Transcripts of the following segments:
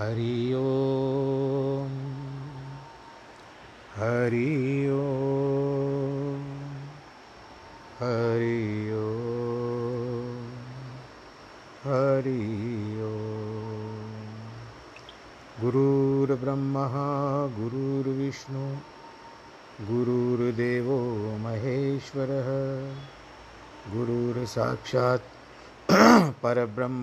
हरि ओम। हरि ओम। हरि ओम। हरि ओम। गुरुर्ब्रह्मा गुरुर्विष्णु गुरुर्देवो महेश्वरः गुरुर्साक्षात् परब्रह्म।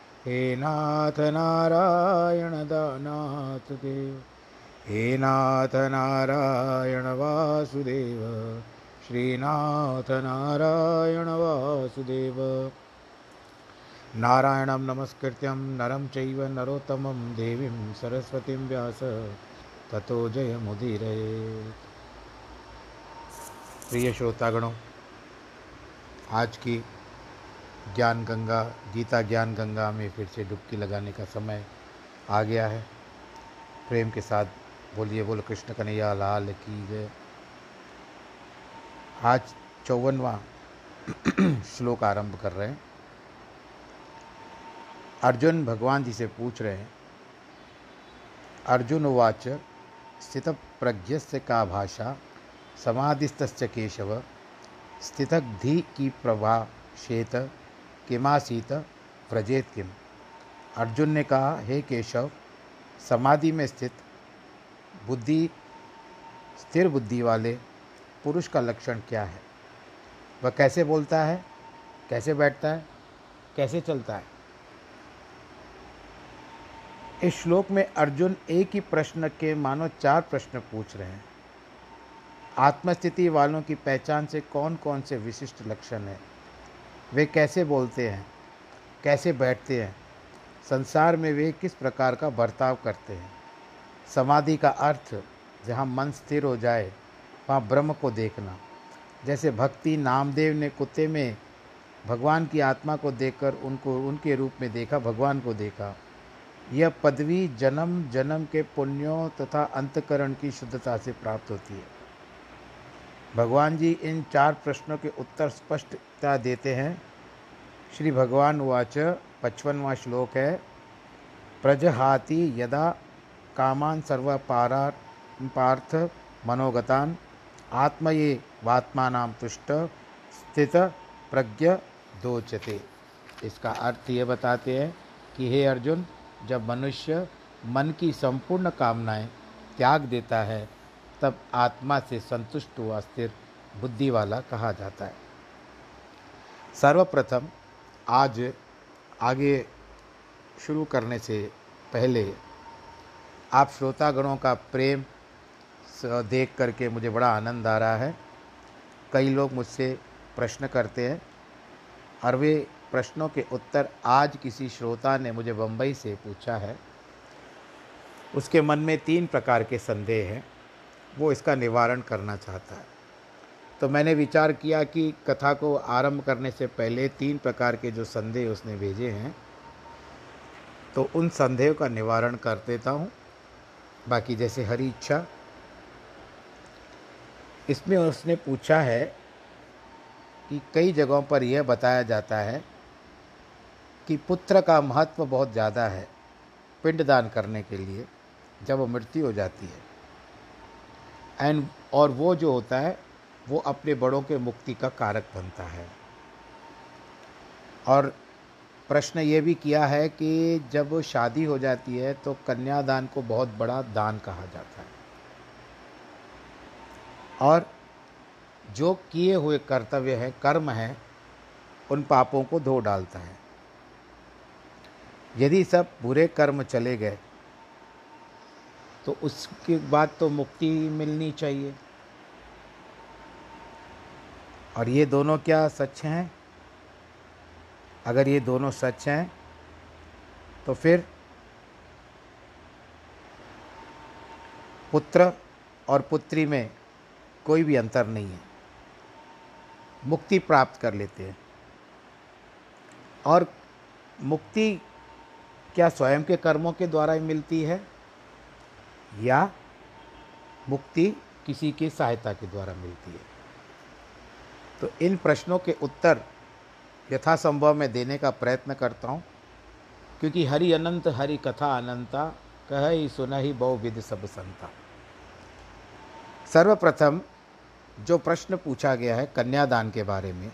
हे नाथ नारायण दानाथ देव। हे नाथ नारायण वासुदेव। श्रीनाथ नारायण वासुदेव। नारायणं नमस्कृत्यं नरं चैव नरोत्तमं देवीं सरस्वतीं व्यास। ततो जयमुदीरये। प्रिय श्रोतागणों, आज की ज्ञान गंगा, गीता ज्ञान गंगा में फिर से डुबकी लगाने का समय आ गया है। प्रेम के साथ बोलिए, बोलो, कृष्ण कन्हैया, लाल की जय। आज चौवनवा श्लोक आरंभ कर रहे हैं। अर्जुन भगवान जी से पूछ रहे हैं, अर्जुन उवाच स्थित प्रज्ञस्य का भाषा समाधिस्त केशव स्थित धी की प्रभा शेत किमासीत, व्रजेत किम। अर्जुन ने कहा, हे केशव, समाधि में स्थित बुद्धि, स्थिर बुद्धि वाले पुरुष का लक्षण क्या है? वह कैसे बोलता है? कैसे बैठता है? कैसे चलता है? इस श्लोक में अर्जुन एक ही प्रश्न के मानो चार प्रश्न पूछ रहे हैं। आत्मस्थिति वालों की पहचान से कौन कौन से विशिष्ट लक्षण हैं? वे कैसे बोलते हैं? कैसे बैठते हैं? संसार में वे किस प्रकार का बर्ताव करते हैं? समाधि का अर्थ, जहाँ मन स्थिर हो जाए, वहाँ ब्रह्म को देखना। जैसे भक्ति नामदेव ने कुत्ते में भगवान की आत्मा को देखकर उनको, उनके रूप में देखा, भगवान को देखा। यह पदवी जन्म जन्म के पुण्यों तथा अंतकरण की शुद्धता से प्राप्त होती है। भगवान जी इन चार प्रश्नों के उत्तर स्पष्टता देते हैं। श्री भगवान वाच पचपनवा श्लोक है, प्रजहाति यदा कामान सर्व पारा पार्थ मनोगतान, आत्मये वात्मा तुष्ट, स्थित प्रज्ञ दोचते। इसका अर्थ ये बताते हैं कि हे अर्जुन, जब मनुष्य मन की संपूर्ण कामनाएँ त्याग देता है तब आत्मा से संतुष्ट हुआ स्थिर बुद्धि वाला कहा जाता है। सर्वप्रथम आज आगे शुरू करने से पहले आप श्रोतागणों का प्रेम देख करके मुझे बड़ा आनंद आ रहा है। कई लोग मुझसे प्रश्न करते हैं और वे प्रश्नों के उत्तर आज किसी श्रोता ने मुझे बम्बई से पूछा है। उसके मन में तीन प्रकार के संदेह हैं। वो इसका निवारण करना चाहता है। तो मैंने विचार किया कि कथा को आरंभ करने से पहले तीन प्रकार के जो संदेह उसने भेजे हैं तो उन संदेह का निवारण कर देता हूँ। बाकी जैसे हरी इच्छा। इसमें उसने पूछा है कि कई जगहों पर यह बताया जाता है कि पुत्र का महत्व बहुत ज़्यादा है पिंडदान करने के लिए, जब वो मृत्यु हो जाती है। एंड और वो जो होता है, वो अपने बड़ों के मुक्ति का कारक बनता है। और प्रश्न ये भी किया है कि जब शादी हो जाती है तो कन्यादान को बहुत बड़ा दान कहा जाता है। और जो किए हुए कर्तव्य है, कर्म है, उन पापों को धो डालता है। यदि सब बुरे कर्म चले गए तो उसके बाद तो मुक्ति मिलनी चाहिए। और ये दोनों क्या सच हैं? अगर ये दोनों सच हैं तो फिर पुत्र और पुत्री में कोई भी अंतर नहीं है। मुक्ति प्राप्त कर लेते हैं। और मुक्ति क्या स्वयं के कर्मों के द्वारा ही मिलती है? या मुक्ति किसी की सहायता के द्वारा मिलती है। तो इन प्रश्नों के उत्तर यथासंभव मैं देने का प्रयत्न करता हूँ, क्योंकि हरि अनंत, हरि कथा अनंता, कह ही सुन ही बहुविध सब संता। सर्वप्रथम जो प्रश्न पूछा गया है कन्यादान के बारे में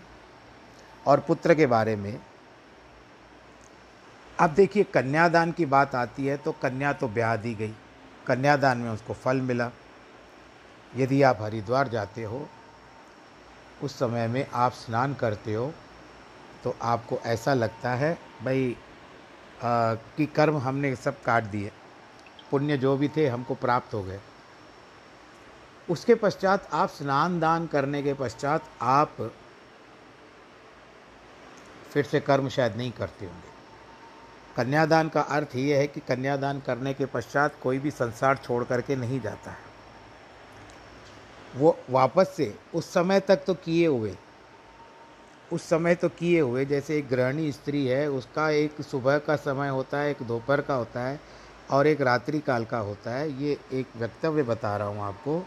और पुत्र के बारे में, अब देखिए कन्यादान की बात आती है तो कन्या तो ब्याह दी गई। कन्यादान में उसको फल मिला। यदि आप हरिद्वार जाते हो, उस समय में आप स्नान करते हो तो आपको ऐसा लगता है, भाई कि कर्म हमने सब काट दिए। पुण्य जो भी थे हमको प्राप्त हो गए। उसके पश्चात आप स्नान दान करने के पश्चात आप फिर से कर्म शायद नहीं करते होंगे। कन्यादान का अर्थ ये है कि कन्यादान करने के पश्चात कोई भी संसार छोड़ करके नहीं जाता है। वो वापस से उस समय तक तो किए हुए, उस समय तो किए हुए, जैसे एक गृहिणी स्त्री है, उसका एक सुबह का समय होता है, एक दोपहर का होता है और एक रात्रि काल का होता है। ये एक वक्तव्य बता रहा हूँ आपको।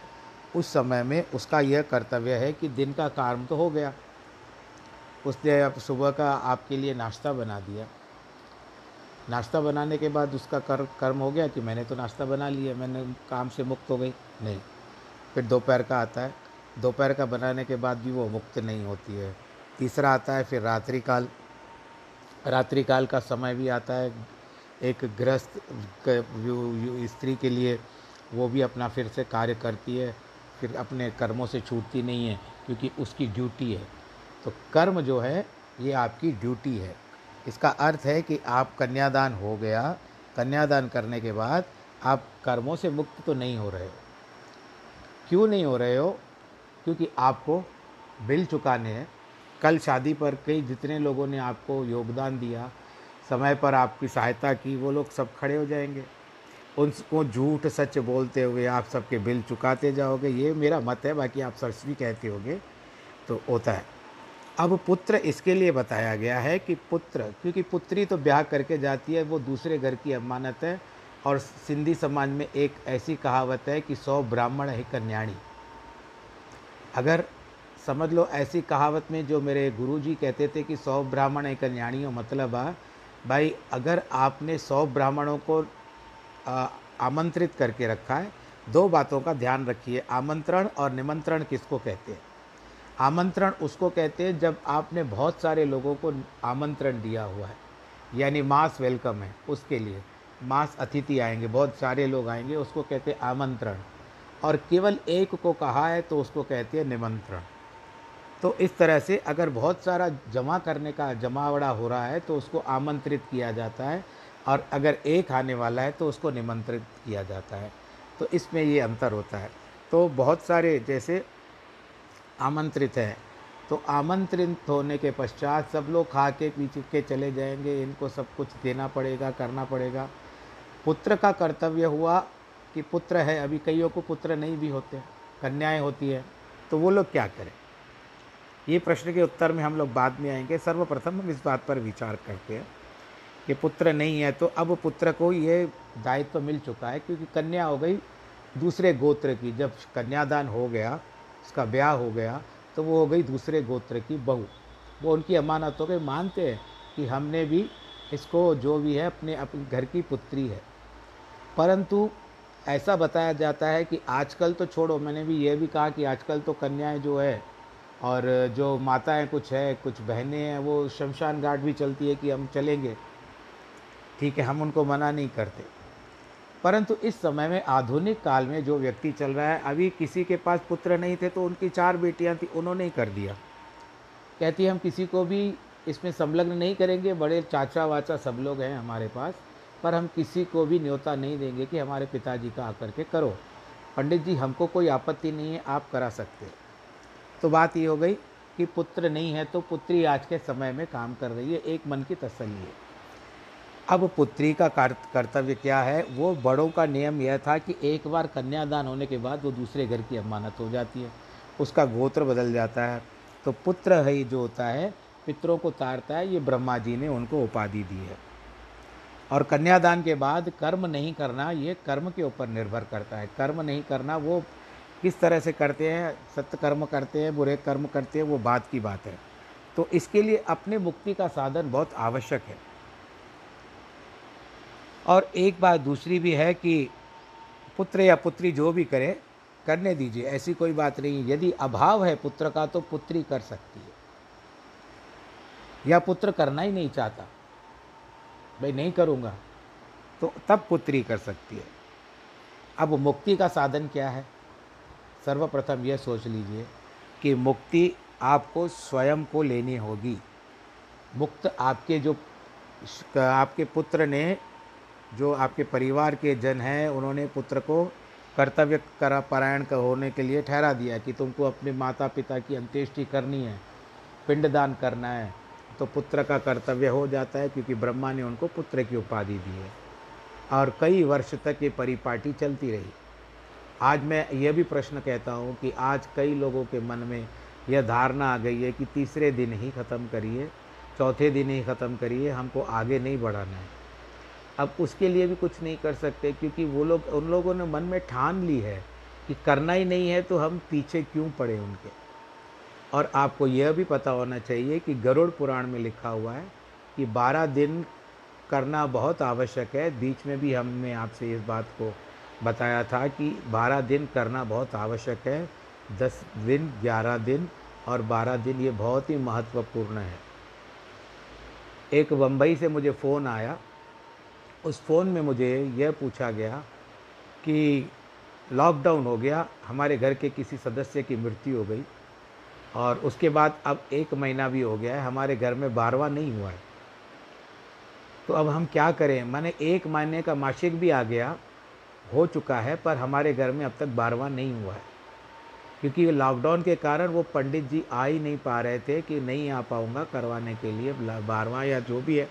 उस समय में उसका यह कर्तव्य है कि दिन का काम तो हो गया। उसने अब सुबह का आपके लिए नाश्ता बना दिया। नाश्ता बनाने के बाद उसका कर, कर्म हो गया कि मैंने तो नाश्ता बना लिया, मैंने काम से मुक्त हो गई। नहीं, फिर दोपहर का आता है। दोपहर का बनाने के बाद भी वो मुक्त नहीं होती है। तीसरा आता है, फिर रात्रि काल रात्रि काल का समय भी आता है। एक ग्रस्त स्त्री के लिए वो भी अपना फिर से कार्य करती है। फिर अपने कर्मों से छूटती नहीं है, क्योंकि उसकी ड्यूटी है। तो कर्म जो है, ये आपकी ड्यूटी है। इसका अर्थ है कि आप कन्यादान हो गया, कन्यादान करने के बाद आप कर्मों से मुक्त तो नहीं हो रहे हो। क्यों नहीं हो रहे हो? क्योंकि आपको बिल चुकाने हैं कल शादी पर कई जितने लोगों ने आपको योगदान दिया, समय पर आपकी सहायता की, वो लोग सब खड़े हो जाएँगे। उनको झूठ सच बोलते हुए आप सबके बिल चुकाते जाओगे, ये मेरा मत है, बाकी आप सच भी कहते होगे तो होता है। अब पुत्र इसके लिए बताया गया है कि पुत्र, क्योंकि पुत्री तो ब्याह करके जाती है, वो दूसरे घर की अमानत है, और सिंधी समाज में एक ऐसी कहावत है कि सौ ब्राह्मण है कन्याणी। अगर समझ लो ऐसी कहावत में जो मेरे गुरुजी कहते थे कि सौ ब्राह्मण है कन्याणी मतलब आ, भाई अगर आपने सौ ब्राह्मणों को आमंत्रित करके रखा है, दो बातों का ध्यान रखिए, आमंत्रण और निमंत्रण किसको कहते हैं? आमंत्रण उसको कहते हैं जब आपने बहुत सारे लोगों को आमंत्रण दिया हुआ है। यानी मास वेलकम है उसके लिए। मास अतिथि आएँगे, बहुत सारे लोग आएँगे, उसको कहते हैं आमंत्रण। और केवल एक को कहा है तो उसको कहते हैं निमंत्रण। तो इस तरह से अगर बहुत सारा जमा करने का जमावड़ा हो रहा है तो उसको आमंत्रित किया जाता है और अगर एक आने वाला है तो उसको निमंत्रित किया जाता है। तो इसमें ये अंतर होता है। तो बहुत सारे जैसे आमंत्रित है। तो आमंत्रित होने के पश्चात सब लोग खा के पीछे के चले जाएँगे। इनको सब कुछ देना पड़ेगा, करना पड़ेगा। पुत्र का कर्तव्य हुआ कि पुत्र है। अभी कईयों को पुत्र नहीं भी होते, कन्याएँ होती है। तो वो लोग क्या करें? ये प्रश्न के उत्तर में हम लोग बाद में आएँगे। सर्वप्रथम हम इस बात पर विचार करते हैं कि पुत्र नहीं है तो अब पुत्र को ये दायित्व तो मिल चुका है क्योंकि कन्या हो गई दूसरे गोत्र की। जब कन्यादान हो गया उसका ब्याह हो गया तो वो हो गई दूसरे गोत्र की बहू। वो उनकी अमानतों के मानते हैं कि हमने भी इसको जो भी है, अपने अपने घर की पुत्री है। परंतु ऐसा बताया जाता है कि आजकल तो छोड़ो, मैंने भी ये भी कहा कि आजकल तो कन्याएँ जो है और जो माताएँ कुछ है, कुछ बहनें हैं, वो शमशान घाट भी चलती है कि हम चलेंगे। ठीक है, हम उनको मना नहीं करते। परंतु इस समय में, आधुनिक काल में जो व्यक्ति चल रहा है, अभी किसी के पास पुत्र नहीं थे तो उनकी चार बेटियाँ थी, उन्होंने ही कर दिया। कहती हम किसी को भी इसमें संलग्न नहीं करेंगे, बड़े चाचा वाचा सब लोग हैं हमारे पास, पर हम किसी को भी न्योता नहीं देंगे कि हमारे पिताजी का आकर के करो। पंडित जी, हमको कोई आपत्ति नहीं है, आप करा सकते तो बात ये हो गई कि पुत्र नहीं है तो पुत्री आज के समय में काम कर रही है, एक मन की तसली है। अब पुत्री का कर्तव्य क्या है? वो बड़ों का नियम यह था कि एक बार कन्यादान होने के बाद वो दूसरे घर की अमानत हो जाती है। उसका गोत्र बदल जाता है। तो पुत्र ही जो होता है, पितरों को तारता है, ये ब्रह्मा जी ने उनको उपाधि दी है। और कन्यादान के बाद कर्म नहीं करना, ये कर्म के ऊपर निर्भर करता है। कर्म नहीं करना, वो किस तरह से करते हैं? सत्य कर्म करते हैं, बुरे कर्म करते हैं, वो बात की बात है। तो इसके लिए अपने मुक्ति का साधन बहुत आवश्यक है। और एक बात दूसरी भी है कि पुत्र या पुत्री जो भी करे, करने दीजिए, ऐसी कोई बात नहीं यदि अभाव है पुत्र का तो पुत्री कर सकती है। या पुत्र करना ही नहीं चाहता, भाई नहीं करूँगा तो तब पुत्री कर सकती है। अब मुक्ति का साधन क्या है? सर्वप्रथम यह सोच लीजिए कि मुक्ति आपको स्वयं को लेनी होगी। मुक्त आपके जो, आपके पुत्र ने जो आपके परिवार के जन हैं, उन्होंने पुत्र को कर्तव्य करा, परायण होने के लिए ठहरा दिया कि तुमको अपने माता पिता की अंत्येष्टि करनी है, पिंडदान करना है तो पुत्र का कर्तव्य हो जाता है क्योंकि ब्रह्मा ने उनको पुत्र की उपाधि दी है। और कई वर्ष तक ये परिपाटी चलती रही। आज मैं यह भी प्रश्न कहता हूँ कि आज कई लोगों के मन में यह धारणा आ गई है कि तीसरे दिन ही ख़त्म करिए, चौथे दिन ही ख़त्म करिए, हमको आगे नहीं बढ़ाना है। अब उसके लिए भी कुछ नहीं कर सकते, क्योंकि वो लोग, उन लोगों ने मन में ठान ली है कि करना ही नहीं है तो हम पीछे क्यों पड़े उनके। और आपको यह भी पता होना चाहिए कि गरुड़ पुराण में लिखा हुआ है कि बारह दिन करना बहुत आवश्यक है। बीच में भी हमने आपसे इस बात को बताया था कि बारह दिन करना बहुत आवश्यक है। दस दिन, ग्यारह दिन और बारह दिन ये बहुत ही महत्वपूर्ण है। एक बम्बई से मुझे फ़ोन आया उस फ़ोन में मुझे यह पूछा गया कि लॉकडाउन हो गया, हमारे घर के किसी सदस्य की मृत्यु हो गई और उसके बाद अब एक महीना भी हो गया है, हमारे घर में बारवा नहीं हुआ है। तो अब हम क्या करें? मैंने एक महीने का मासिक भी आ गया, हो चुका है, पर हमारे घर में अब तक बारवा नहीं हुआ है। क्योंकि लॉकडाउन के कारण वो पंडित जी आ ही नहीं पा रहे थे कि नहीं आ पाऊँगा करवाने के लिए, बारवा या जो भी है,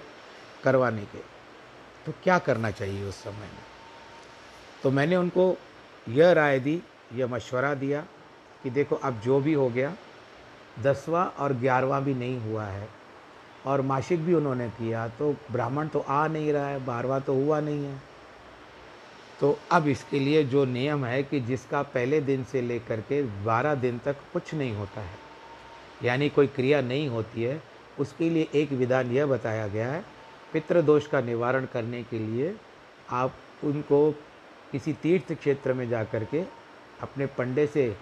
करवाने के तो क्या करना चाहिए उस समय में? तो मैंने उनको यह राय दी, यह मशवरा दिया कि देखो, अब जो भी हो गया, दसवां और ग्यारहवा भी नहीं हुआ है और मासिक भी उन्होंने किया तो ब्राह्मण तो आ नहीं रहा है बारवा तो हुआ नहीं है। तो अब इसके लिए जो नियम है कि जिसका पहले दिन से लेकर के बारह दिन तक कुछ नहीं होता है, यानी कोई क्रिया नहीं होती है, उसके लिए एक विधान यह बताया गया है पितृदोष का निवारण करने के लिए आप उनको किसी तीर्थ क्षेत्र में जा कर के अपने पंडे से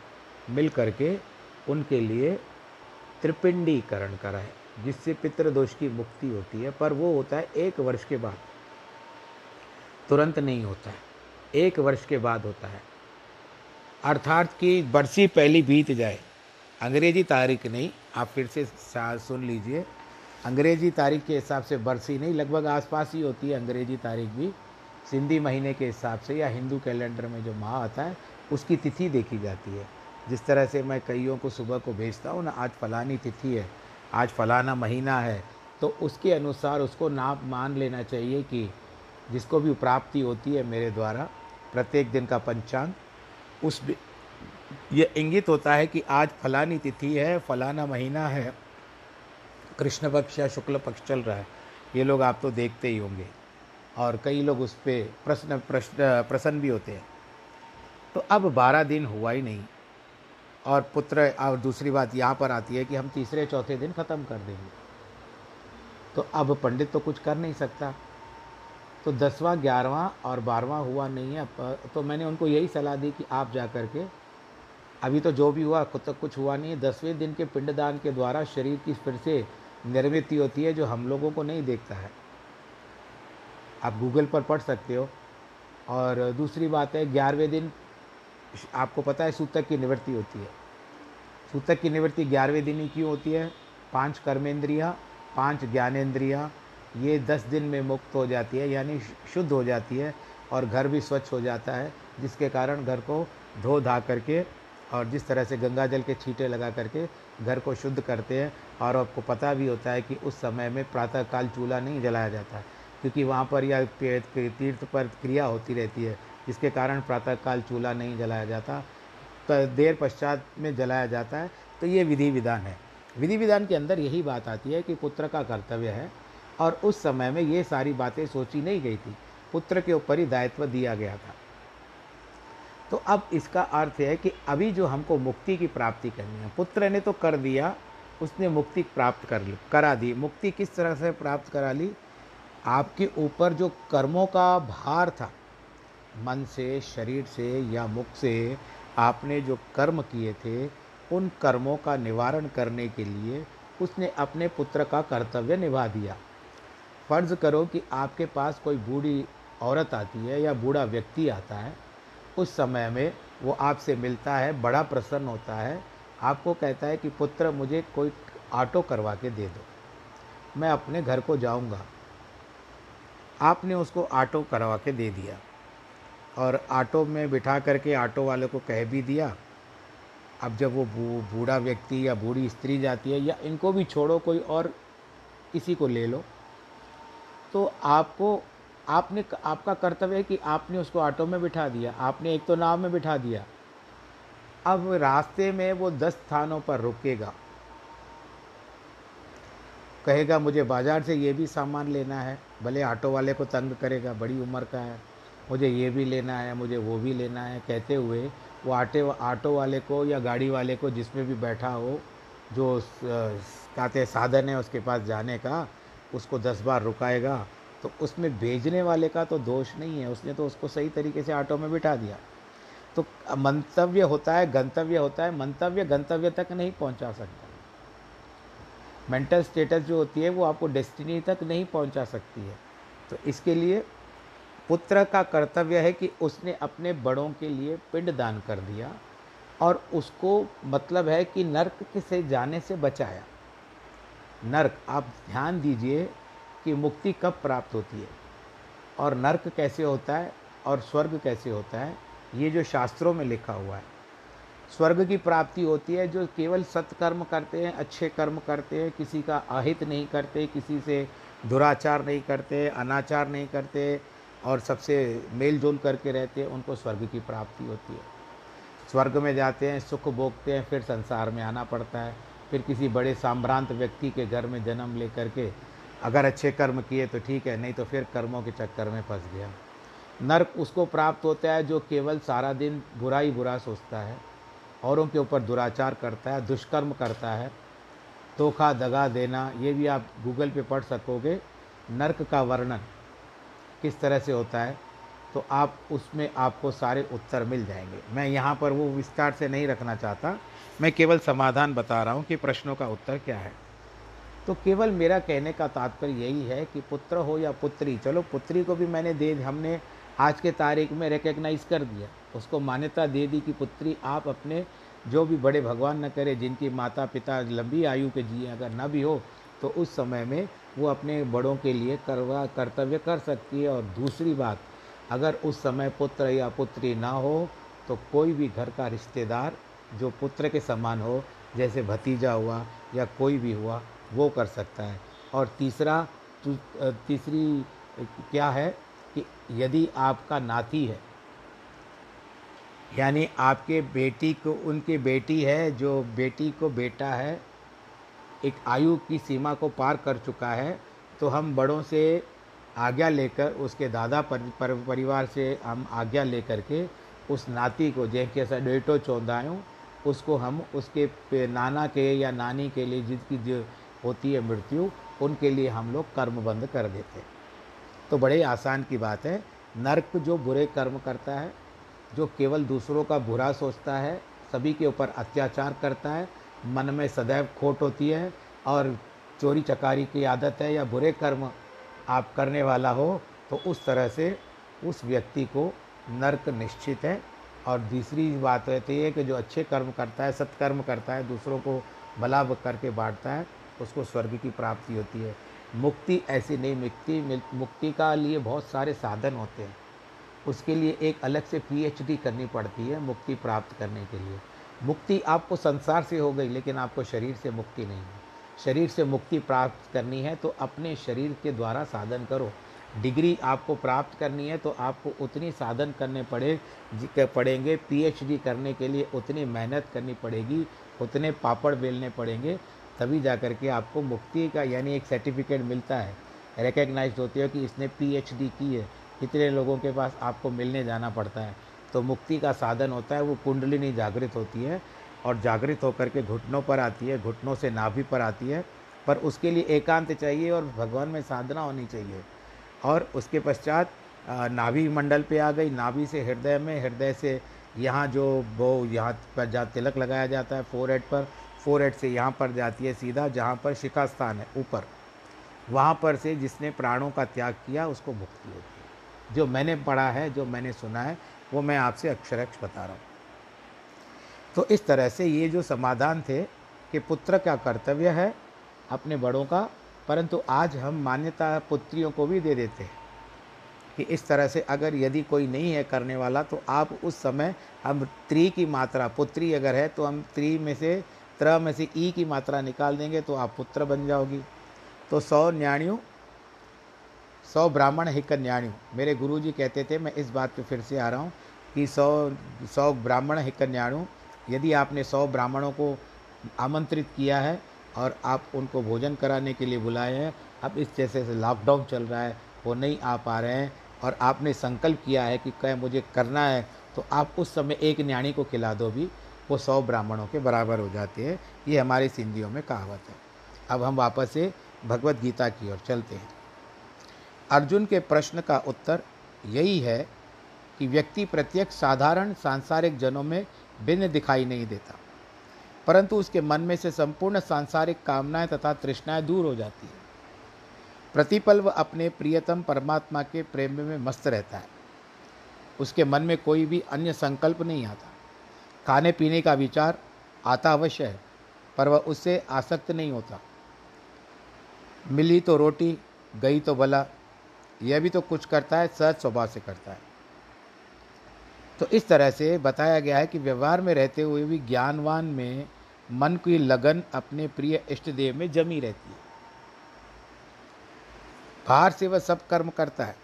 मिल करके उनके लिए त्रिपिंडीकरण कराएँ, जिससे पितृदोष की मुक्ति होती है। पर वो होता है एक वर्ष के बाद। तुरंत नहीं होता है। एक वर्ष के बाद होता है। अर्थात कि बरसी पहली बीत जाए। अंग्रेज़ी तारीख नहीं, आप फिर से सुन लीजिए। अंग्रेज़ी तारीख के हिसाब से बरसी नहीं, लगभग आसपास ही होती है अंग्रेज़ी तारीख भी। सिंधी महीने के हिसाब से या हिंदू कैलेंडर में जो माह आता है, उसकी तिथि देखी जाती है। जिस तरह से मैं कईयों को सुबह को भेजता हूँ ना, आज फलानी तिथि है, आज फलाना महीना है तो उसके अनुसार उसको नाप मान लेना चाहिए कि जिसको भी प्राप्ति होती है मेरे द्वारा, प्रत्येक दिन का पंचांग, उस ये इंगित होता है कि आज फलानी तिथि है, फलाना महीना है। कृष्ण पक्ष या शुक्ल पक्ष चल रहा है, ये लोग आप तो देखते ही होंगे। और कई लोग उस पर प्रश्न प्रश्न, प्रसन्न भी होते हैं। तो अब बारह दिन हुआ ही नहीं, और पुत्र, और दूसरी बात यहाँ पर आती है कि हम तीसरे, चौथे दिन ख़त्म कर देंगे। तो अब पंडित तो कुछ कर नहीं सकता। तो दसवां, ग्यारहवां और बारहवां हुआ नहीं है तो मैंने उनको यही सलाह दी कि आप जा कर के अभी तो जो भी हुआ, खुद तक कुछ हुआ नहीं है। दसवें दिन के पिंडदान के द्वारा शरीर की फिर से निर्मित होती है जो हम लोगों को नहीं देखता है। आप गूगल पर पढ़ सकते हो। और दूसरी बात है, ग्यारहवें दिन आपको पता है सूतक की निवृत्ति होती है। सूतक की निवृत्ति ग्यारहवें दिन ही क्यों होती है? पाँच कर्मेंद्रियाँ, पाँच ज्ञानेंद्रियाँ, ये दस दिन में मुक्त हो जाती है, यानी शुद्ध हो जाती है और घर भी स्वच्छ हो जाता है, जिसके कारण घर को धो धा करके और जिस तरह से गंगा जल के छींटे लगा करके घर को शुद्ध करते हैं, और आपको पता भी होता है कि उस समय में प्रातःकाल चूल्हा नहीं जलाया जाता है, क्योंकि वहाँ पर या तीर्थ पर क्रिया होती रहती है, जिसके कारण प्रातःकाल चूल्हा नहीं जलाया जाता तो देर पश्चात में जलाया जाता है। तो ये विधि विधान है। विधि विधान के अंदर यही बात आती है कि पुत्र का कर्तव्य है, और उस समय में ये सारी बातें सोची नहीं गई थी। पुत्र के ऊपर ही दायित्व दिया गया था। तो अब इसका अर्थ है कि अभी जो हमको मुक्ति की प्राप्ति करनी है, पुत्र ने तो कर दिया, उसने मुक्ति प्राप्त कर ली, करा दी। मुक्ति किस तरह से प्राप्त करा ली? आपके ऊपर जो कर्मों का भार था, मन से, शरीर से या मुख से, आपने जो कर्म किए थे, उन कर्मों का निवारण करने के लिए उसने अपने पुत्र का कर्तव्य निभा दिया। फ़र्ज़ करो कि आपके पास कोई बूढ़ी औरत आती है या बूढ़ा व्यक्ति आता है उस समय में वो आपसे मिलता है, बड़ा प्रसन्न होता है, आपको कहता है कि, पुत्र, मुझे कोई ऑटो करवा के दे दो, मैं अपने घर को जाऊँगा। आपने उसको ऑटो करवा के दे दिया और ऑटो में बिठा करके ऑटो वाले को कह भी दिया। अब जब वो बूढ़ा व्यक्ति या बूढ़ी स्त्री जाती है या इनको भी छोड़ो, कोई और किसी को ले लो तो आपको आपने आपका कर्तव्य है कि आपने उसको ऑटो में बिठा दिया, आपने एक तो नाव में बिठा दिया। अब रास्ते में वो दस स्थानों पर रुकेगा। कहेगा, मुझे बाज़ार से ये भी सामान लेना है, भले ऑटो वाले को तंग करेगा, बड़ी उम्र का है, मुझे ये भी लेना है, मुझे वो भी लेना है। कहते हुए वो आटे ऑटो वाले को या गाड़ी वाले को जिसमें भी बैठा हो, जो कहते साधन है उसके पास जाने का, उसको दस बार रुकाएगा। तो उसमें भेजने वाले का तो दोष नहीं है, उसने तो उसको सही तरीके से ऑटो में बिठा दिया। तो मंतव्य होता है, गंतव्य होता है, मंतव्य गंतव्य तक नहीं पहुँचा सकता। मेंटल स्टेटस जो होती है, वो आपको डेस्टिनी तक नहीं पहुँचा सकती है। तो इसके लिए पुत्र का कर्तव्य है कि उसने अपने बड़ों के लिए पिंड दान कर दिया और उसको मतलब है कि नर्क से जाने से बचाया। नर्क, आप ध्यान दीजिए कि मुक्ति कब प्राप्त होती है? और नर्क कैसे होता है? और स्वर्ग कैसे होता है? ये जो शास्त्रों में लिखा हुआ है। स्वर्ग की प्राप्ति होती है जो केवल सत्कर्म करते हैं, अच्छे कर्म करते हैं, किसी का अहित नहीं करते, किसी से दुराचार नहीं करते, अनाचार नहीं करते, और सबसे मेल जोल करके रहते हैं, उनको स्वर्ग की प्राप्ति होती है। स्वर्ग में जाते हैं, सुख भोगते हैं, फिर संसार में आना पड़ता है। फिर किसी बड़े साम्रांत व्यक्ति के घर में जन्म ले करके अगर अच्छे कर्म किए तो ठीक है, नहीं तो फिर कर्मों के चक्कर में फंस गया। नर्क उसको प्राप्त होता है जो केवल सारा दिन बुरा ही बुरा सोचता है, औरों के ऊपर दुराचार करता है, दुष्कर्म करता है। धोखा, दगा देना, ये भी आप गूगल पे पढ़ सकोगे, नर्क का वर्णन किस तरह से होता है तो आप उसमें आपको सारे उत्तर मिल जाएँगे। मैं यहाँ पर वो विस्तार से नहीं रखना चाहता, मैं केवल समाधान बता रहा हूँ कि प्रश्नों का उत्तर क्या है। तो केवल मेरा कहने का तात्पर्य यही है कि पुत्र हो या पुत्री, चलो पुत्री को भी मैंने दे हमने आज के तारीख में रिकग्नाइज कर दिया। उसको मान्यता दे दी कि पुत्री, आप अपने जो भी बड़े भगवान न करे, जिनकी माता पिता लंबी आयु के जिए अगर न भी हो तो उस समय में वो अपने बड़ों के लिए करवा, कर्तव्य कर सकती है। और दूसरी बात, अगर उस समय पुत्र या पुत्री ना हो तो कोई भी घर का रिश्तेदार जो पुत्र के समान हो, जैसे भतीजा हुआ या कोई भी हुआ वो कर सकता है। और तीसरा तीसरी क्या है कि यदि आपका नाती है यानी आपके बेटी को उनकी बेटी है जो बेटी को बेटा है एक आयु की सीमा को पार कर चुका है तो हम बड़ों से आज्ञा लेकर उसके दादा पर, पर, परिवार से हम आज्ञा लेकर के उस नाती को जैसे ऐसा डेटो चौंदा उसको हम उसके नाना के या नानी के लिए जिसकी जो होती है मृत्यु, उनके लिए हम लोग कर्म बंद कर देते हैं। तो बड़े आसान की बात है, नर्क जो बुरे कर्म करता है, जो केवल दूसरों का बुरा सोचता है, सभी के ऊपर अत्याचार करता है, मन में सदैव खोट होती है, और चोरी चकारी की आदत है या बुरे कर्म आप करने वाला हो तो उस तरह से उस व्यक्ति को नर्क निश्चित है। और दूसरी बात रहती है कि जो अच्छे कर्म करता है, सत्कर्म करता है, दूसरों को भला करके बांटता है उसको स्वर्ग की प्राप्ति होती है। मुक्ति ऐसी नहीं, मुक्ति मुक्ति का लिए बहुत सारे साधन होते हैं। उसके लिए एक अलग से पीएचडी करनी पड़ती है मुक्ति प्राप्त करने के लिए। मुक्ति आपको संसार से हो गई, लेकिन आपको शरीर से मुक्ति नहीं है। शरीर से मुक्ति प्राप्त करनी है तो अपने शरीर के द्वारा साधन करो। डिग्री आपको प्राप्त करनी है तो आपको उतनी साधन करने पड़े पड़ेंगे। पीएचडी करने के लिए उतनी मेहनत करनी पड़ेगी, उतने पापड़ बेलने पड़ेंगे। तभी जा कर के आपको मुक्ति का यानी एक सर्टिफिकेट मिलता है। रिकग्नाइज होती है कि इसने पीएचडी की है। कितने लोगों के पास आपको मिलने जाना पड़ता है। तो मुक्ति का साधन होता है, वो कुंडलिनी जागृत होती है और जागृत होकर के घुटनों पर आती है, घुटनों से नाभि पर आती है। पर उसके लिए एकांत चाहिए और भगवान में साधना होनी चाहिए। और उसके पश्चात नाभि मंडल पे आ गई। नाभि से हृदय में, हृदय से यहाँ जो वो, यहाँ पर जहाँ तिलक लगाया जाता है फोर पर फोर हेड से यहाँ पर जाती है सीधा, जहाँ पर शिखा स्थान है, ऊपर। वहाँ पर से जिसने प्राणों का त्याग किया, उसको मुक्ति होती है। जो मैंने पढ़ा है, जो मैंने सुना है, वो मैं आपसे अक्षरक्ष बता रहा हूँ। तो इस तरह से ये जो समाधान थे कि पुत्र का कर्तव्य है अपने बड़ों का, परंतु आज हम मान्यता पुत्रियों को भी दे देते हैं कि इस तरह से अगर यदि कोई नहीं है करने वाला तो आप उस समय हम त्री की मात्रा, पुत्री अगर है तो हम त्री में से त्र में से ई की मात्रा निकाल देंगे तो आप पुत्र बन जाओगी। तो सौ न्याणियों, सौ ब्राह्मण हिक न्याणियों, मेरे गुरु जी कहते थे, मैं इस बात पे फिर से आ रहा हूँ कि सौ सौ ब्राह्मण हिक न्याणु यदि आपने सौ ब्राह्मणों को आमंत्रित किया है और आप उनको भोजन कराने के लिए बुलाए हैं, अब इस जैसे लॉकडाउन चल रहा है, वो नहीं आ पा रहे हैं और आपने संकल्प किया है कि कह मुझे करना है तो आप उस समय एक न्याणी को खिला दो भी। वो सौ ब्राह्मणों के बराबर हो जाते हैं। ये हमारी सिंधियों में कहावत है। अब हम वापस से भगवत गीता की ओर चलते हैं। अर्जुन के प्रश्न का उत्तर यही है कि व्यक्ति प्रत्येक साधारण सांसारिक जनों में भिन्न दिखाई नहीं देता। परंतु उसके मन में से संपूर्ण सांसारिक कामनाएँ तथा तृष्णाएँ दूर हो जाती है। प्रतिपल अपने प्रियतम परमात्मा के प्रेम में मस्त रहता है। उसके मन में कोई भी अन्य संकल्प नहीं आता। खाने पीने का विचार आता अवश्य है, पर वह उससे आसक्त नहीं होता। मिली तो रोटी, गई तो भला, यह भी तो कुछ करता है, सहज स्वभाव से करता है। तो इस तरह से बताया गया है कि व्यवहार में रहते हुए भी ज्ञानवान में मन की लगन अपने प्रिय इष्ट देव में जमी रहती है। बाहर से वह सब कर्म करता है,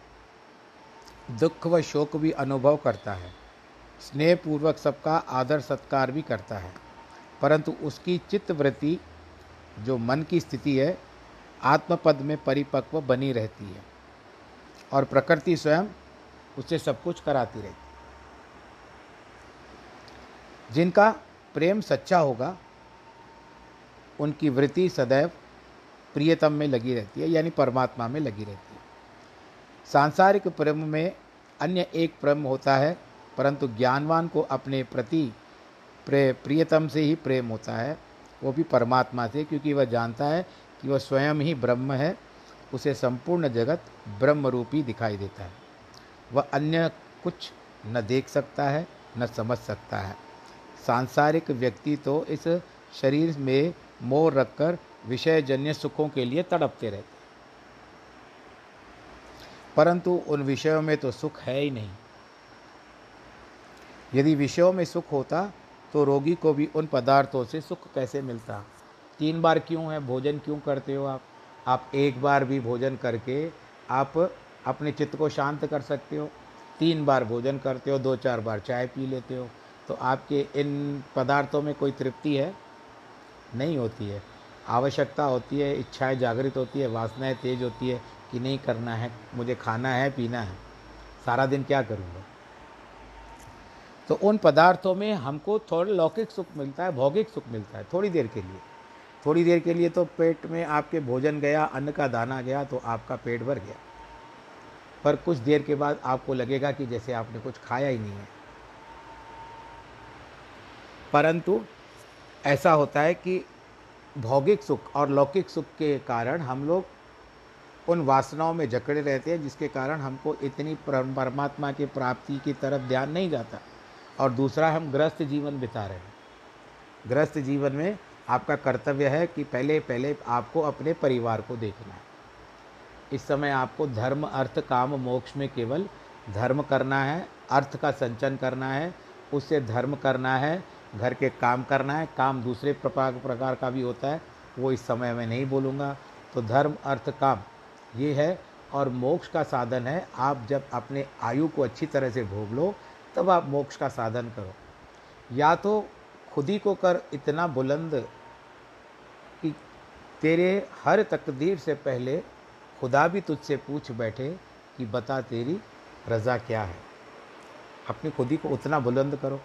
दुख व शोक भी अनुभव करता है। स्नेह पूर्वक सबका आदर सत्कार भी करता है। परंतु उसकी चित्तवृत्ति, जो मन की स्थिति है, आत्मपद में परिपक्व बनी रहती है और प्रकृति स्वयं उसे सब कुछ कराती रहती है। जिनका प्रेम सच्चा होगा, उनकी वृत्ति सदैव प्रियतम में लगी रहती है, यानी परमात्मा में लगी रहती है। सांसारिक प्रेम में अन्य एक प्रेम होता है परंतु ज्ञानवान को अपने प्रति प्रे, प्रियतम से ही प्रेम होता है, वो भी परमात्मा से, क्योंकि वह जानता है कि वह स्वयं ही ब्रह्म है, उसे संपूर्ण जगत ब्रह्म रूपी दिखाई देता है। वह अन्य कुछ न देख सकता है, न समझ सकता है। सांसारिक व्यक्ति तो इस शरीर में मोह रखकर विषयजन्य सुखों के लिए तड़पते रहते परंतु उन विषयों में तो सुख है ही नहीं। यदि विषयों में सुख होता तो रोगी को भी उन पदार्थों से सुख कैसे मिलता? तीन बार क्यों है? भोजन क्यों करते हो आप? आप एक बार भी भोजन करके आप अपने चित्त को शांत कर सकते हो। तीन बार भोजन करते हो, दो चार बार चाय पी लेते हो। तो आपके इन पदार्थों में कोई तृप्ति है? नहीं होती है। आवश्यकता होती है, इच्छाएँ जागृत होती है, वासनाएँ तेज होती है कि नहीं करना है, मुझे खाना है, पीना है। सारा दिन क्या करूँगा? तो उन पदार्थों में हमको थोड़ा लौकिक सुख मिलता है, भौगिक सुख मिलता है, थोड़ी देर के लिए। थोड़ी देर के लिए तो पेट में आपके भोजन गया, अन्न का दाना गया तो आपका पेट भर गया। पर कुछ देर के बाद आपको लगेगा कि जैसे आपने कुछ खाया ही नहीं है। परंतु ऐसा होता है कि भौगिक सुख और लौकिक सुख के कारण हम लोग उन वासनाओं में जकड़े रहते हैं, जिसके कारण हमको इतनी परमात्मा की प्राप्ति की तरफ़ ध्यान नहीं जाता। और दूसरा हम ग्रस्त जीवन बिता रहे हैं। ग्रस्त जीवन में आपका कर्तव्य है कि पहले पहले आपको अपने परिवार को देखना है। इस समय आपको धर्म, अर्थ, काम, मोक्ष में केवल धर्म करना है, अर्थ का संचन करना है, उससे धर्म करना है, घर के काम करना है, काम दूसरे प्रकार प्रकार का भी होता है, वो इस समय में नहीं बोलूँगा। तो धर्म, अर्थ, काम, ये है और मोक्ष का साधन है। आप जब अपने आयु को अच्छी तरह से भोग लो तब आप मोक्ष का साधन करो। या तो खुद ही को कर इतना बुलंद कि तेरे हर तकदीर से पहले खुदा भी तुझसे पूछ बैठे कि बता तेरी रज़ा क्या है। अपनी खुद को उतना बुलंद करो।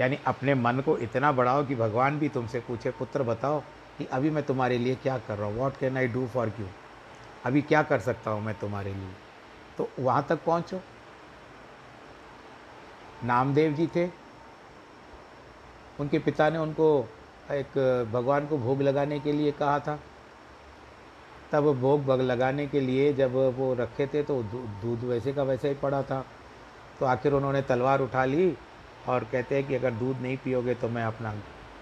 यानी अपने मन को इतना बढ़ाओ कि भगवान भी तुमसे पूछे, पुत्र, बताओ कि अभी मैं तुम्हारे लिए क्या कर रहा हूँ? What can I do for you अभी क्या कर सकता हूँ मैं तुम्हारे लिए? तो वहाँ तक पहुँचो। नामदेव जी थे। उनके पिता ने उनको एक भगवान को भोग लगाने के लिए कहा था। तब भोग लगाने के लिए जब वो रखे थे तो दूध वैसे का वैसे ही पड़ा था। तो आखिर उन्होंने तलवार उठा ली और कहते हैं कि अगर दूध नहीं पियोगे तो मैं अपना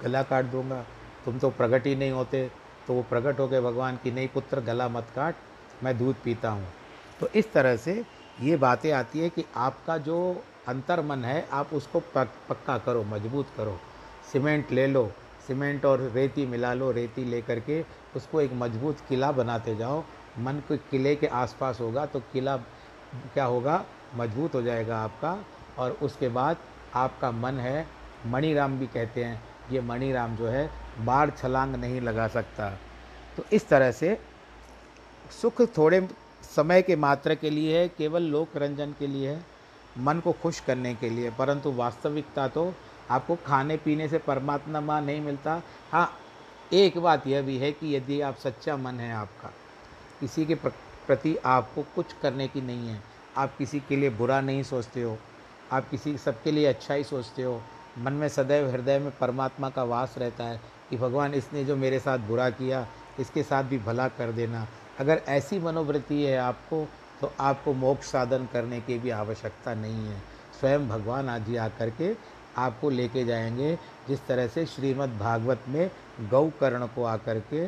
गला काट दूँगा। तुम तो प्रकट ही नहीं होते। तो वो प्रकट हो गए भगवान की, नहीं पुत्र, गला मत काट, मैं दूध पीता हूँ। तो इस तरह से ये बातें आती है कि आपका जो अंतर मन है आप उसको पक, पक्का करो मज़बूत करो। सीमेंट ले लो सीमेंट और रेती मिला लो रेती ले करके उसको एक मज़बूत किला बनाते जाओ। मन को किले के आसपास होगा तो किला क्या होगा? मज़बूत हो जाएगा आपका। और उसके बाद आपका मन है मणिराम भी कहते हैं ये मणिराम जो है बाढ़ छलांग नहीं लगा सकता। तो इस तरह से सुख थोड़े समय के मात्र के लिए है केवल लोक रंजन के लिए है। मन को खुश करने के लिए, परंतु वास्तविकता तो आपको खाने पीने से परमात्मा नहीं मिलता। हाँ एक बात यह भी है कि यदि आप सच्चा मन है आपका, किसी के प्रति आपको कुछ करने की नहीं है। आप किसी के लिए बुरा नहीं सोचते हो, आप किसी सबके लिए अच्छा ही सोचते हो। मन में सदैव हृदय में परमात्मा का वास रहता है कि भगवान, इसने जो मेरे साथ बुरा किया, इसके साथ भी भला कर देना। अगर ऐसी मनोवृत्ति है आपको तो आपको मोक्ष साधन करने की भी आवश्यकता नहीं है। स्वयं भगवान आज ही आकर के आपको लेके जाएँगे, जिस तरह से श्रीमद् भागवत में गौ कर्ण को आकर के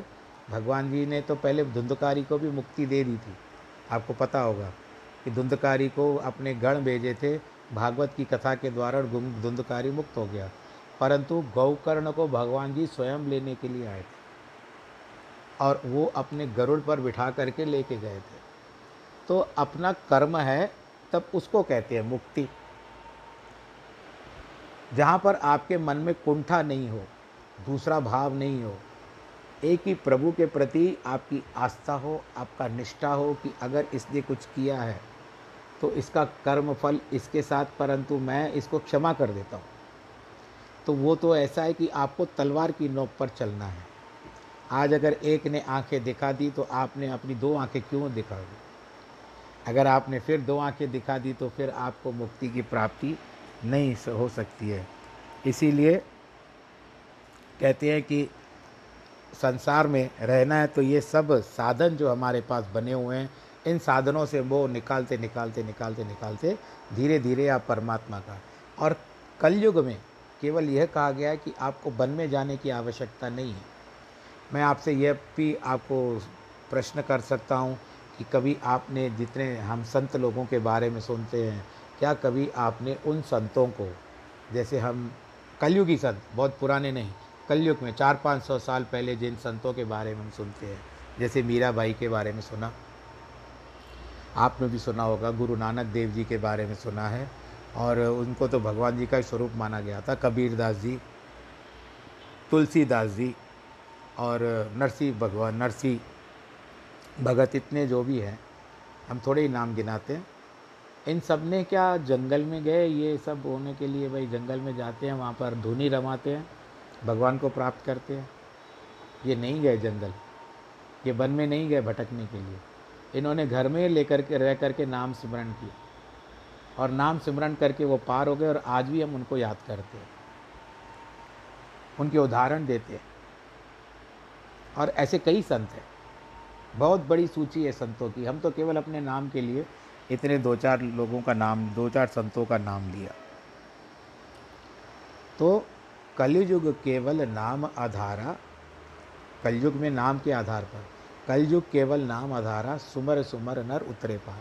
भगवान जी ने तो पहले धुंधकारी को भी मुक्ति दे दी थी। आपको पता होगा कि धुंधकारी को अपने गण भेजे थे, भागवत की कथा के द्वारा धुंधकारी मुक्त हो गया। परंतु गौकर्ण को भगवान जी स्वयं लेने के लिए आए थे और वो अपने गरुड़ पर बिठा करके लेके गए थे। तो अपना कर्म है, तब उसको कहते हैं मुक्ति। जहाँ पर आपके मन में कुंठा नहीं हो, दूसरा भाव नहीं हो, एक ही प्रभु के प्रति आपकी आस्था हो, आपका निष्ठा हो कि अगर इसने कुछ किया है तो इसका कर्म फल इसके साथ, परंतु मैं इसको क्षमा कर देता हूँ। तो वो तो ऐसा है कि आपको तलवार की नोक पर चलना है। आज अगर एक ने आँखें दिखा दी तो आपने अपनी दो आँखें क्यों दिखा दी? अगर आपने फिर दो आँखें दिखा दी तो फिर आपको मुक्ति की प्राप्ति नहीं हो सकती है। इसीलिए कहते हैं कि संसार में रहना है तो ये सब साधन जो हमारे पास बने हुए हैं, इन साधनों से वो निकालते निकालते निकालते निकालते धीरे धीरे आप परमात्मा का। और कलयुग में केवल यह कहा गया है कि आपको वन में जाने की आवश्यकता नहीं है। मैं आपसे यह भी आपको प्रश्न कर सकता हूँ कि कभी आपने जितने हम संत लोगों के बारे में सुनते हैं, क्या कभी आपने उन संतों को, जैसे हम कलयुगी संत, बहुत पुराने नहीं, कलयुग में चार पाँच सौ साल पहले जिन संतों के बारे में हम सुनते हैं, जैसे मीरा बाई के बारे में सुना, आपने भी सुना होगा, गुरु नानक देव जी के बारे में सुना है, और उनको तो भगवान जी का स्वरूप माना गया था, कबीरदास जी, तुलसीदास जी, और नरसी भगवान, नरसी भगत इतने जो भी हैं, हम थोड़े ही नाम गिनाते हैं। इन सबने क्या जंगल में गए? ये सब होने के लिए भाई जंगल में जाते हैं, वहाँ पर धुनी रमाते हैं, भगवान को प्राप्त करते हैं। ये नहीं गए जंगल, ये वन में नहीं गए भटकने के लिए। इन्होंने घर में लेकर के रह करके नाम सिमरण किया और नाम सिमरण करके वो पार हो गए और आज भी हम उनको याद करते हैं। उनके उदाहरण देते हैं। और ऐसे कई संत हैं। बहुत बड़ी सूची है संतों की। हम तो केवल अपने नाम के लिए इतने दो चार लोगों का नाम, दो चार संतों का नाम लिया। तो कलयुग केवल नाम आधारा, कलयुग में नाम के आधार पर, कलयुग केवल नाम आधारा, सुमर सुमर नर उतरे पार।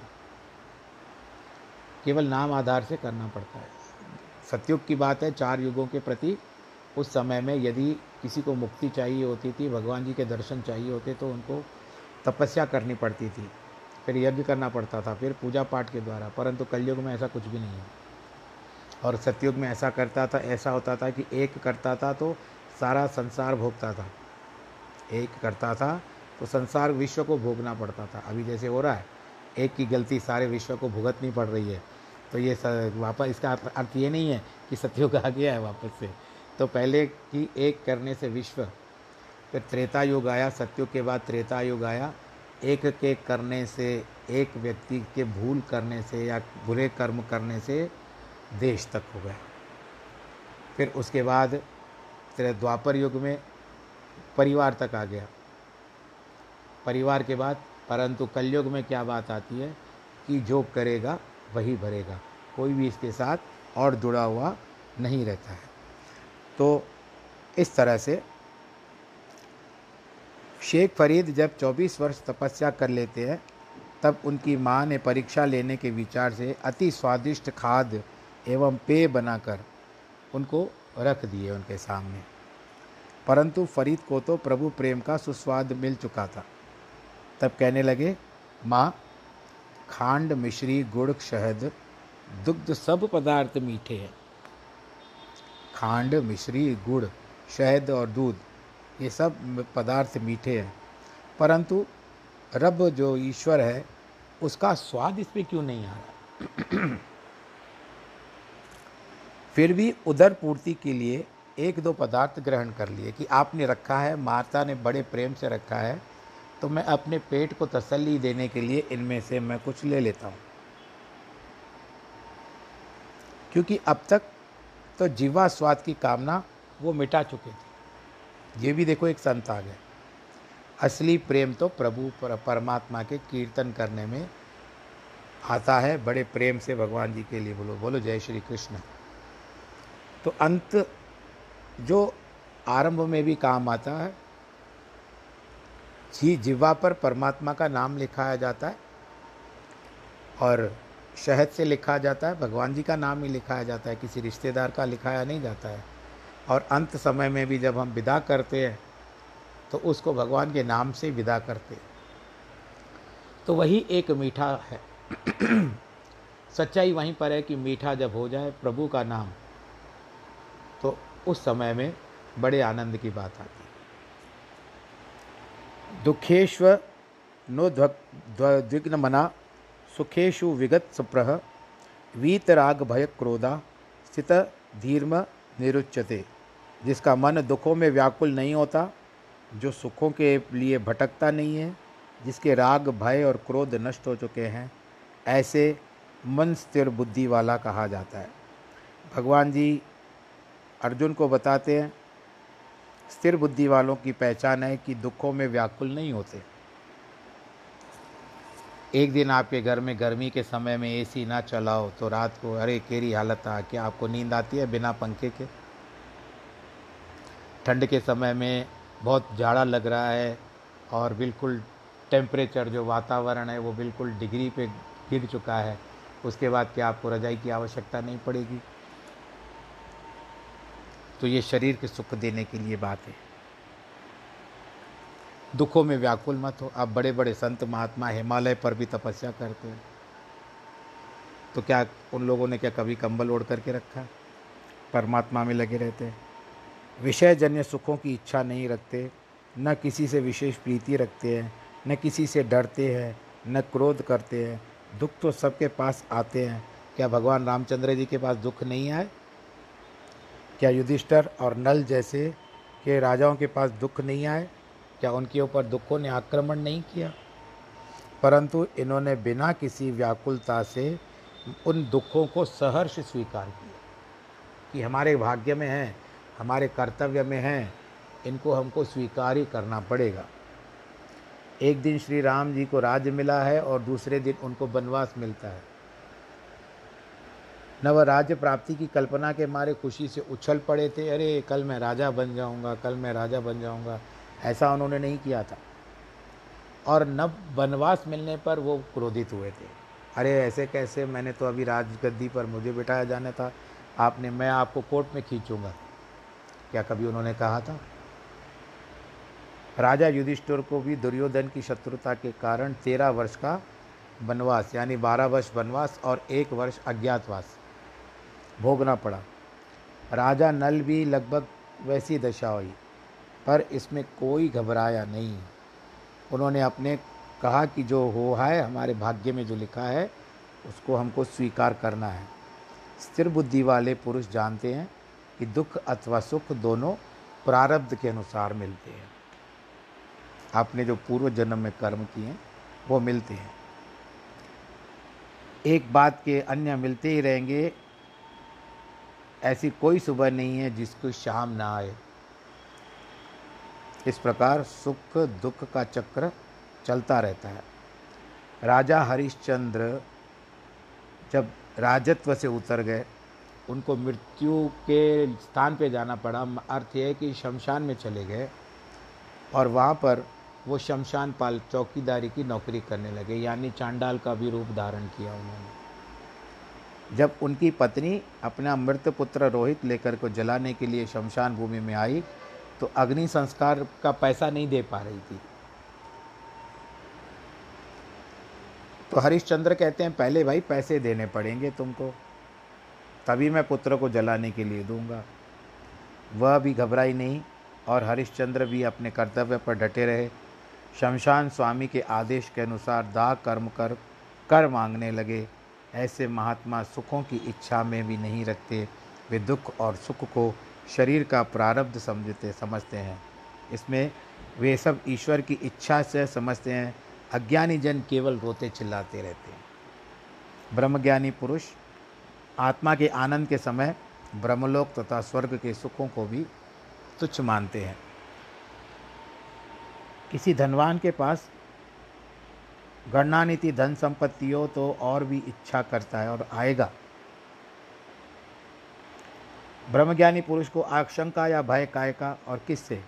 केवल नाम आधार से करना पड़ता है। सतयुग की बात है, चार युगों के प्रति उस समय में यदि किसी को मुक्ति चाहिए होती थी, भगवान जी के दर्शन चाहिए होते तो उनको तपस्या करनी पड़ती थी। फिर यज्ञ करना पड़ता था, फिर पूजा पाठ के द्वारा। परंतु कलयुग में ऐसा कुछ भी नहीं है। और सतयुग में ऐसा करता था, ऐसा होता था कि एक करता था तो सारा संसार भोगता था। एक करता था तो संसार विश्व को भोगना पड़ता था। अभी जैसे हो रहा है, एक की गलती सारे विश्व को भुगतनी पड़ रही है। तो ये वापस इसका अर्थ ये नहीं है कि सतयुग आ गया है वापस से। तो पहले की एक करने से विश्व फिर त्रेता युग आया, सत्युग के बाद त्रेता युग आया। एक के करने से, एक व्यक्ति के भूल करने से या बुरे कर्म करने से देश तक हो गए फिर उसके बाद द्वापर युग में परिवार तक आ गया। परिवार के बाद, परंतु कलयुग में क्या बात आती है कि जो करेगा, वही भरेगा। कोई भी इसके साथ और जुड़ा हुआ नहीं रहता है। तो इस तरह से शेख फरीद जब 24 वर्ष तपस्या कर लेते हैं, तब उनकी माँ ने परीक्षा लेने के विचार से अति स्वादिष्ट खाद एवं पेय बनाकर उनको रख दिए उनके सामने। परंतु फरीद को तो प्रभु प्रेम का सुस्वाद मिल चुका था। तब कहने लगे, माँ, खांड, मिश्री, गुड़, शहद, दुग्ध सब पदार्थ मीठे हैं। खांड, मिश्री, गुड़, शहद और दूध ये सब पदार्थ मीठे हैं। परंतु रब जो ईश्वर है, उसका स्वाद इसमें क्यों नहीं आ रहा? फिर भी उदर पूर्ति के लिए एक दो पदार्थ ग्रहण कर लिए कि आपने रखा है माता ने बड़े प्रेम से रखा है तो मैं अपने पेट को तसल्ली देने के लिए इनमें से मैं कुछ ले लेता हूँ। क्योंकि अब तक तो जीवा स्वाद की कामना वो मिटा चुके थे। ये भी देखो एक संत आ गए। असली प्रेम तो प्रभु पर, परमात्मा के कीर्तन करने में आता है। बड़े प्रेम से भगवान जी के लिए बोलो बोलो जय श्री कृष्ण। तो अंत जो आरंभ में भी काम आता है जी जिवा पर परमात्मा का नाम लिखाया जाता है और शहद से लिखा जाता है भगवान जी का नाम ही लिखाया जाता है किसी रिश्तेदार का लिखाया नहीं जाता है। और अंत समय में भी जब हम विदा करते हैं तो उसको भगवान के नाम से विदा करते हैं। तो वही एक मीठा है। सच्चाई वहीं पर है कि मीठा जब हो जाए प्रभु का नाम तो उस समय में बड़े आनंद की बात आती है। दुखेश्व नो द्विग्न मना सुखेशु विगत सुप्रह, वीतराग भय क्रोधा, स्थित धीर्म निरुच्यते। जिसका मन दुखों में व्याकुल नहीं होता, जो सुखों के लिए भटकता नहीं है, जिसके राग, भय और क्रोध नष्ट हो चुके हैं, ऐसे मन स्थिर बुद्धि वाला कहा जाता है। भगवान जी अर्जुन को बताते हैं, स्थिर बुद्धि वालों की पहचान है कि दुखों में व्याकुल नहीं होते। एक दिन आपके घर में गर्मी के समय में एसी ना चलाओ तो रात को, अरे, केरी हालत आ, क्या आपको नींद आती है बिना पंखे के? ठंड के समय में बहुत जाड़ा लग रहा है और बिल्कुल टेम्परेचर जो वातावरण है वो बिल्कुल डिग्री पे गिर चुका है। उसके बाद क्या आपको रजाई की आवश्यकता नहीं पड़ेगी? तो ये शरीर के सुख देने के लिए बात है। दुखों में व्याकुल मत हो। आप बड़े बड़े संत महात्मा हिमालय पर भी तपस्या करते हैं। तो क्या उन लोगों ने क्या कभी कंबल ओढ़ करके रखा? परमात्मा में लगे रहते हैं। विषय जन्य सुखों की इच्छा नहीं रखते, न किसी से विशेष प्रीति रखते हैं, न किसी से डरते हैं, न क्रोध करते हैं। दुख तो सबके पास आते हैं। क्या भगवान रामचंद्र जी के पास दुख नहीं आए? क्या युधिष्ठर और नल जैसे के राजाओं के पास दुख नहीं आए? क्या उनके ऊपर दुखों ने आक्रमण नहीं किया? परंतु इन्होंने बिना किसी व्याकुलता से उन दुखों को सहर्ष स्वीकार किया कि हमारे भाग्य में है। हमारे कर्तव्य में हैं, इनको हमको स्वीकार ही करना पड़ेगा। एक दिन श्री राम जी को राज्य मिला है और दूसरे दिन उनको वनवास मिलता है। न वह राज्य प्राप्ति की कल्पना के मारे खुशी से उछल पड़े थे, अरे, कल मैं राजा बन जाऊँगा, कल मैं राजा बन जाऊँगा। ऐसा उन्होंने नहीं किया था। और न वनवास मिलने पर वो क्रोधित हुए थे। अरे, ऐसे कैसे? मैंने तो अभी राजगद्दी पर मुझे बिठाया जाना था। आपने, मैं आपको कोर्ट में खींचूँगा। क्या कभी उन्होंने कहा था? राजा युधिष्ठिर को भी दुर्योधन की शत्रुता के कारण तेरह वर्ष का वनवास, यानी बारह वर्ष वनवास और एक वर्ष अज्ञातवास, भोगना पड़ा। राजा नल भी लगभग वैसी दशा हुई, पर इसमें कोई घबराया नहीं। उन्होंने अपने कहा कि जो हो है, हमारे भाग्य में जो लिखा है, उसको हमको स्वीकार करना है। स्थिर बुद्धि वाले पुरुष जानते हैं कि दुख अथवा सुख दोनों प्रारब्ध के अनुसार मिलते हैं। आपने जो पूर्व जन्म में कर्म किए, वो मिलते हैं। एक बात के अन्य मिलते ही रहेंगे, ऐसी कोई सुबह नहीं है जिसको शाम ना आए। इस प्रकार सुख दुख का चक्र चलता रहता है। राजा हरिश्चंद्र जब राजत्व से उतर गए उनको मृत्यु के स्थान पे जाना पड़ा। अर्थ यह कि शमशान में चले गए और वहाँ पर वो शमशान पाल चौकीदारी की नौकरी करने लगे, यानी चांडाल का भी रूप धारण किया उन्होंने। जब उनकी पत्नी अपना मृत पुत्र रोहित लेकर को जलाने के लिए शमशान भूमि में आई तो अग्नि संस्कार का पैसा नहीं दे पा रही थी। तो हरिश्चंद्र कहते हैं, पहले भाई पैसे देने पड़ेंगे तुमको। तभी मैं पुत्र को जलाने के लिए दूँगा। वह भी घबराई नहीं और हरिश्चंद्र भी अपने कर्तव्य पर डटे रहे। शमशान स्वामी के आदेश के अनुसार दाग कर्म कर कर मांगने लगे। ऐसे महात्मा सुखों की इच्छा में भी नहीं रखते। वे दुख और सुख को शरीर का प्रारब्ध समझते समझते हैं। इसमें वे सब ईश्वर की इच्छा से समझते हैं। अज्ञानी जन केवल रोते चिल्लाते रहते हैं। ब्रह्मज्ञानी पुरुष आत्मा के आनंद के समय ब्रह्मलोक तथा स्वर्ग के सुखों को भी तुच्छ मानते हैं। किसी धनवान के पास गणनानीति धन संपत्ति हो तो और भी इच्छा करता है और आएगा। ब्रह्मज्ञानी पुरुष को आशंका या भय काय का और किससे?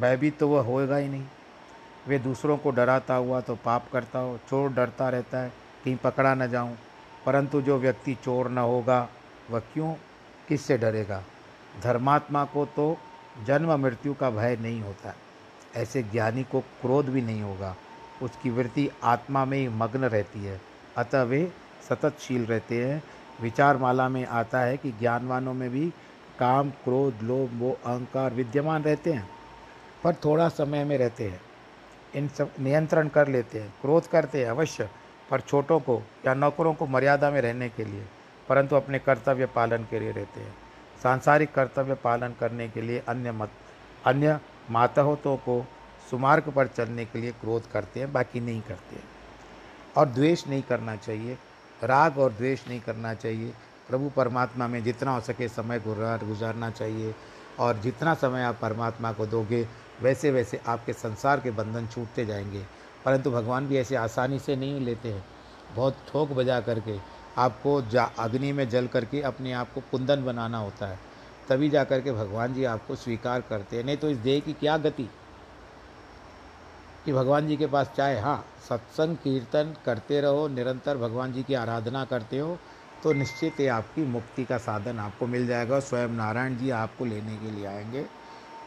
भयभीत तो वह होएगा ही नहीं। वे दूसरों को डराता हुआ तो पाप करता हो, चोर डरता रहता है, कहीं पकड़ा न जाऊँ। परंतु जो व्यक्ति चोर न होगा, वह क्यों? किससे डरेगा? धर्मात्मा को तो जन्म मृत्यु का भय नहीं होता। ऐसे ज्ञानी को क्रोध भी नहीं होगा। उसकी वृत्ति आत्मा में ही मग्न रहती है। अतः वे सततशील रहते हैं। विचारमाला में आता है कि ज्ञानवानों में भी काम, क्रोध, लोभ वो अहंकार विद्यमान रहते हैं, पर थोड़ा समय में रहते हैं। इन सब नियंत्रण कर लेते हैं, क्रोध करते हैं अवश्य। पर छोटों को या नौकरों को मर्यादा में रहने के लिए, परंतु अपने कर्तव्य पालन के लिए रहते हैं। सांसारिक कर्तव्य पालन करने के लिए अन्य मत, अन्य मातहतों को सुमार्ग पर चलने के लिए क्रोध करते हैं, बाकी नहीं करते हैं। और द्वेष नहीं करना चाहिए, राग और द्वेष नहीं करना चाहिए। प्रभु परमात्मा में जितना हो सके समय गुजारना चाहिए, और जितना समय आप परमात्मा को दोगे वैसे वैसे आपके संसार के बंधन छूटते जाएँगे। परंतु भगवान भी ऐसे आसानी से नहीं लेते हैं। बहुत ठोक बजा करके आपको जा, अग्नि में जल करके अपने आप को कुंदन बनाना होता है। तभी जा करके भगवान जी आपको स्वीकार करते हैं। नहीं तो इस देह की क्या गति? कि भगवान जी के पास चाहे हाँ सत्संग, कीर्तन करते रहो, निरंतर भगवान जी की आराधना करते हो तो निश्चित ही आपकी मुक्ति का साधन आपको मिल जाएगा स्वयं नारायण जी आपको लेने के लिए आएँगे।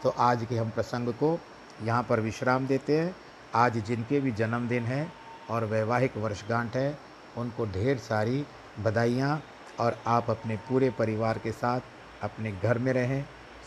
तो आज के हम प्रसंग को यहाँ पर विश्राम देते हैं। आज जिनके भी जन्मदिन है और वैवाहिक वर्षगांठ है, उनको ढेर सारी बधाइयाँ और आप अपने पूरे परिवार के साथ अपने घर में रहें,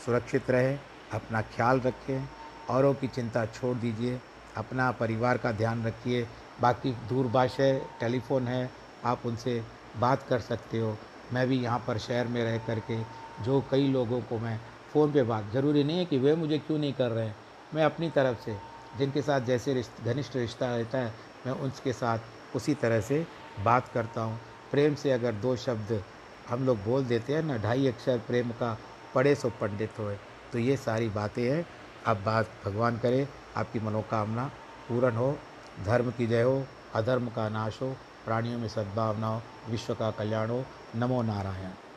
सुरक्षित रहें, अपना ख्याल रखें, औरों की चिंता छोड़ दीजिए, अपना परिवार का ध्यान रखिए। बाकी दूरभाष है टेलीफोन है, आप उनसे बात कर सकते हो। मैं भी यहाँ पर शहर में रह करके जो कई लोगों को मैं फ़ोन पे बात, ज़रूरी नहीं है कि वे मुझे क्यों नहीं कर रहे हैं। मैं अपनी तरफ़ से जिनके साथ जैसे रिश्त, घनिष्ठ रिश्ता रहता है, मैं उनके साथ उसी तरह से बात करता हूँ। प्रेम से अगर दो शब्द हम लोग बोल देते हैं ना, ढाई अक्षर प्रेम का पढ़े सो पंडित होए तो ये सारी बातें हैं। अब बात भगवान करे, आपकी मनोकामना पूर्ण हो। धर्म की जय हो, अधर्म का नाश हो, प्राणियों में सद्भावना हो, विश्व का कल्याण हो। नमो नारायण।